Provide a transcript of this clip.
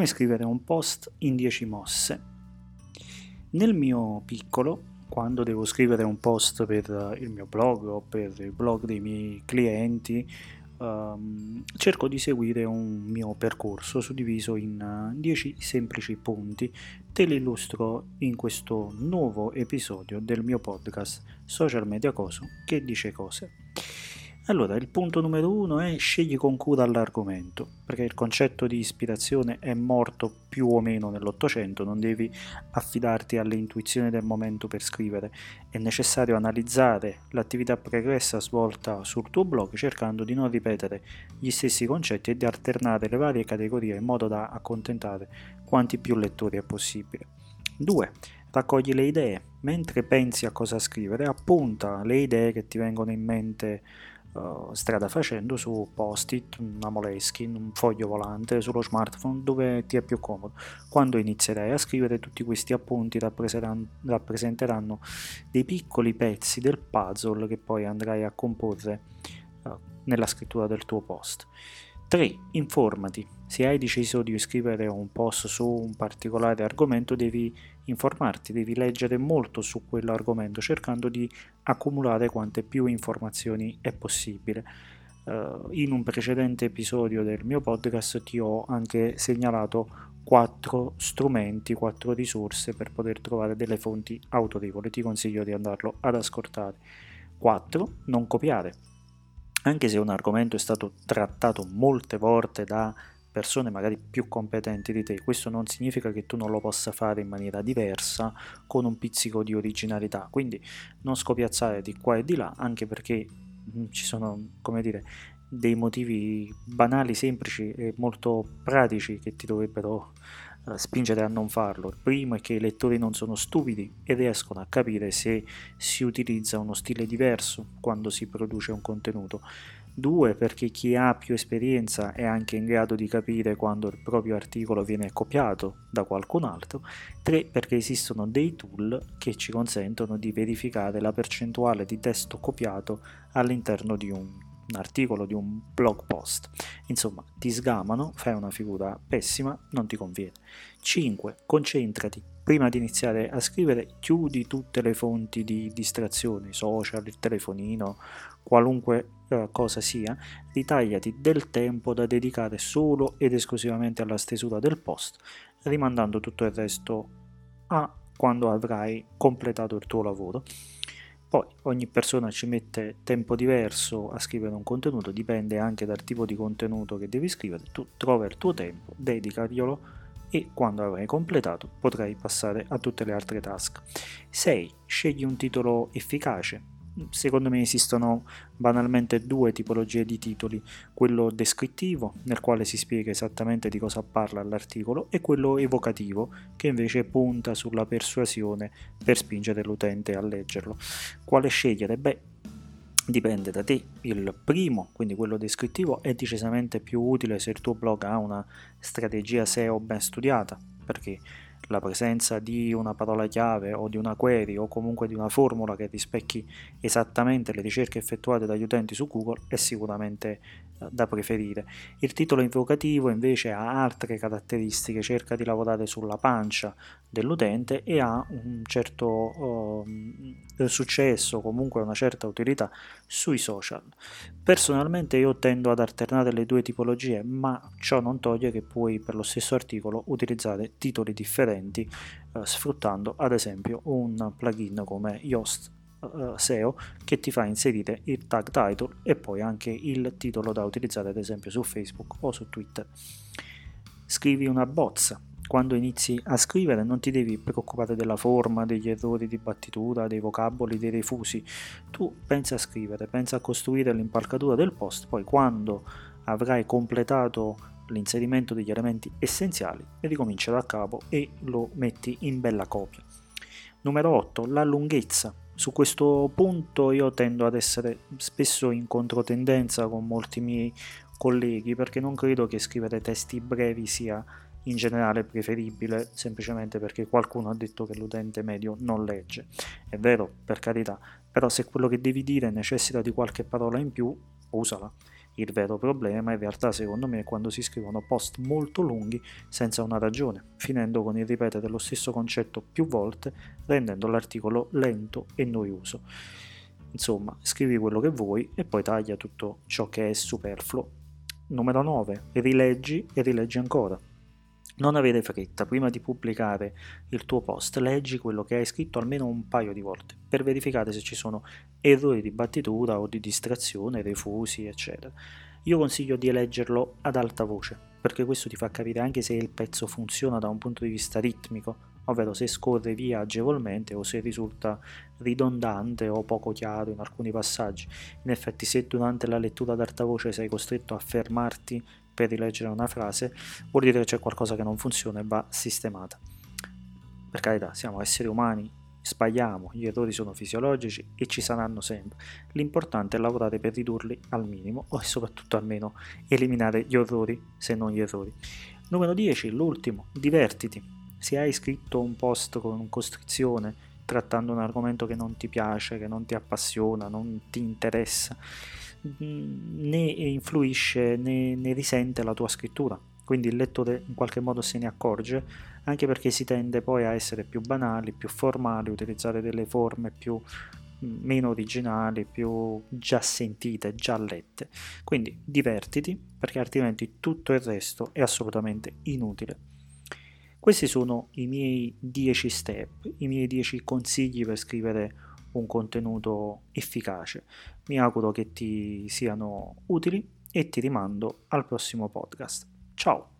Come scrivere un post in 10 mosse? Nel mio piccolo, quando devo scrivere un post per il mio blog o per il blog dei miei clienti, um, cerco di seguire un mio percorso suddiviso in 10 semplici punti. Te li illustro in questo nuovo episodio del mio podcast Social Media Coso che dice cose. Allora, il punto numero uno è scegli con cura l'argomento, perché il concetto di ispirazione è morto più o meno nell'Ottocento, non devi affidarti alle intuizioni del momento per scrivere, è necessario analizzare l'attività pregressa svolta sul tuo blog cercando di non ripetere gli stessi concetti e di alternare le varie categorie in modo da accontentare quanti più lettori è possibile. 2. Raccogli le idee. Mentre pensi a cosa scrivere, appunta le idee che ti vengono in mente uh, strada facendo su post-it, una moleskin, un foglio volante, sullo smartphone dove ti è più comodo. Quando inizierai a scrivere tutti questi appunti rappresenteranno dei piccoli pezzi del puzzle che poi andrai a comporre uh, nella scrittura del tuo post. 3. Informati. Se hai deciso di scrivere un post su un particolare argomento, devi informarti, devi leggere molto su quell'argomento, cercando di accumulare quante più informazioni è possibile. Uh, in un precedente episodio del mio podcast ti ho anche segnalato quattro strumenti, quattro risorse per poter trovare delle fonti autorevoli. Ti consiglio di andarlo ad ascoltare. 4. Non copiare anche se un argomento è stato trattato molte volte da persone magari più competenti di te, questo non significa che tu non lo possa fare in maniera diversa con un pizzico di originalità, quindi non scopiazzare di qua e di là, anche perché mm, ci sono, come dire, dei motivi banali, semplici e molto pratici che ti dovrebbero uh, spingere a non farlo. Il primo è che i lettori non sono stupidi e riescono a capire se si utilizza uno stile diverso quando si produce un contenuto. Due, perché chi ha più esperienza è anche in grado di capire quando il proprio articolo viene copiato da qualcun altro. Tre, perché esistono dei tool che ci consentono di verificare la percentuale di testo copiato all'interno di un articolo di un blog post. Insomma, ti sgamano, fai una figura pessima, non ti conviene. 5. Concentrati. Prima di iniziare a scrivere, chiudi tutte le fonti di distrazione, social, il telefonino, qualunque eh, cosa sia, ritagliati del tempo da dedicare solo ed esclusivamente alla stesura del post, rimandando tutto il resto a quando avrai completato il tuo lavoro. Poi ogni persona ci mette tempo diverso a scrivere un contenuto, dipende anche dal tipo di contenuto che devi scrivere, tu trova il tuo tempo, dedicaglielo e quando avrai completato potrai passare a tutte le altre task. 6. Scegli un titolo efficace, secondo me esistono banalmente due tipologie di titoli, quello descrittivo, nel quale si spiega esattamente di cosa parla l'articolo, e quello evocativo, che invece punta sulla persuasione per spingere l'utente a leggerlo. Quale scegliere? Beh, dipende da te. Il primo, quindi quello descrittivo, è decisamente più utile se il tuo blog ha una strategia SEO ben studiata, perché la presenza di una parola chiave o di una query o comunque di una formula che rispecchi esattamente le ricerche effettuate dagli utenti su Google è sicuramente eh, da preferire. Il titolo invocativo invece ha altre caratteristiche, cerca di lavorare sulla pancia dell'utente e ha un certo uh, successo, comunque una certa utilità sui social. Personalmente io tendo ad alternare le due tipologie, ma ciò non toglie che puoi per lo stesso articolo utilizzare titoli differenti uh, sfruttando ad esempio un plugin come Yoast uh, SEO che ti fa inserire il tag title e poi anche il titolo da utilizzare ad esempio su Facebook o su Twitter. Scrivi una bozza quando inizi a scrivere non ti devi preoccupare della forma, degli errori di battitura, dei vocaboli, dei refusi. Tu pensa a scrivere, pensa a costruire l'impalcatura del post, poi quando avrai completato l'inserimento degli elementi essenziali, ricominci da capo e lo metti in bella copia. Numero 8. La lunghezza. Su questo punto io tendo ad essere spesso in controtendenza con molti miei colleghi perché non credo che scrivere testi brevi sia in generale preferibile semplicemente perché qualcuno ha detto che l'utente medio non legge. È vero, per carità, però se quello che devi dire necessita di qualche parola in più, usala. Il vero problema in realtà secondo me è quando si scrivono post molto lunghi senza una ragione, finendo con il ripetere lo stesso concetto più volte, rendendo l'articolo lento e noioso. Insomma, scrivi quello che vuoi e poi taglia tutto ciò che è superfluo. Numero 9. Rileggi e rileggi ancora. Non avere fretta, prima di pubblicare il tuo post, leggi quello che hai scritto almeno un paio di volte per verificare se ci sono errori di battitura o di distrazione, refusi, eccetera. Io consiglio di leggerlo ad alta voce, perché questo ti fa capire anche se il pezzo funziona da un punto di vista ritmico, ovvero se scorre via agevolmente o se risulta ridondante o poco chiaro in alcuni passaggi. In effetti se durante la lettura ad alta voce sei costretto a fermarti per rileggere una frase, vuol dire che c'è qualcosa che non funziona e va sistemata. Per carità, siamo esseri umani, sbagliamo, gli errori sono fisiologici e ci saranno sempre. L'importante è lavorare per ridurli al minimo o soprattutto almeno eliminare gli orrori se non gli errori. Numero 10, l'ultimo, divertiti. Se hai scritto un post con costrizione, trattando un argomento che non ti piace, che non ti appassiona, non ti interessa, né influisce né, né risente la tua scrittura. Quindi il lettore in qualche modo se ne accorge, anche perché si tende poi a essere più banali, più formali, utilizzare delle forme più meno originali, più già sentite, già lette. Quindi divertiti, perché altrimenti tutto il resto è assolutamente inutile. Questi sono i miei 10 step, i miei 10 consigli per scrivere un contenuto efficace. Mi auguro che ti siano utili e ti rimando al prossimo podcast. Ciao!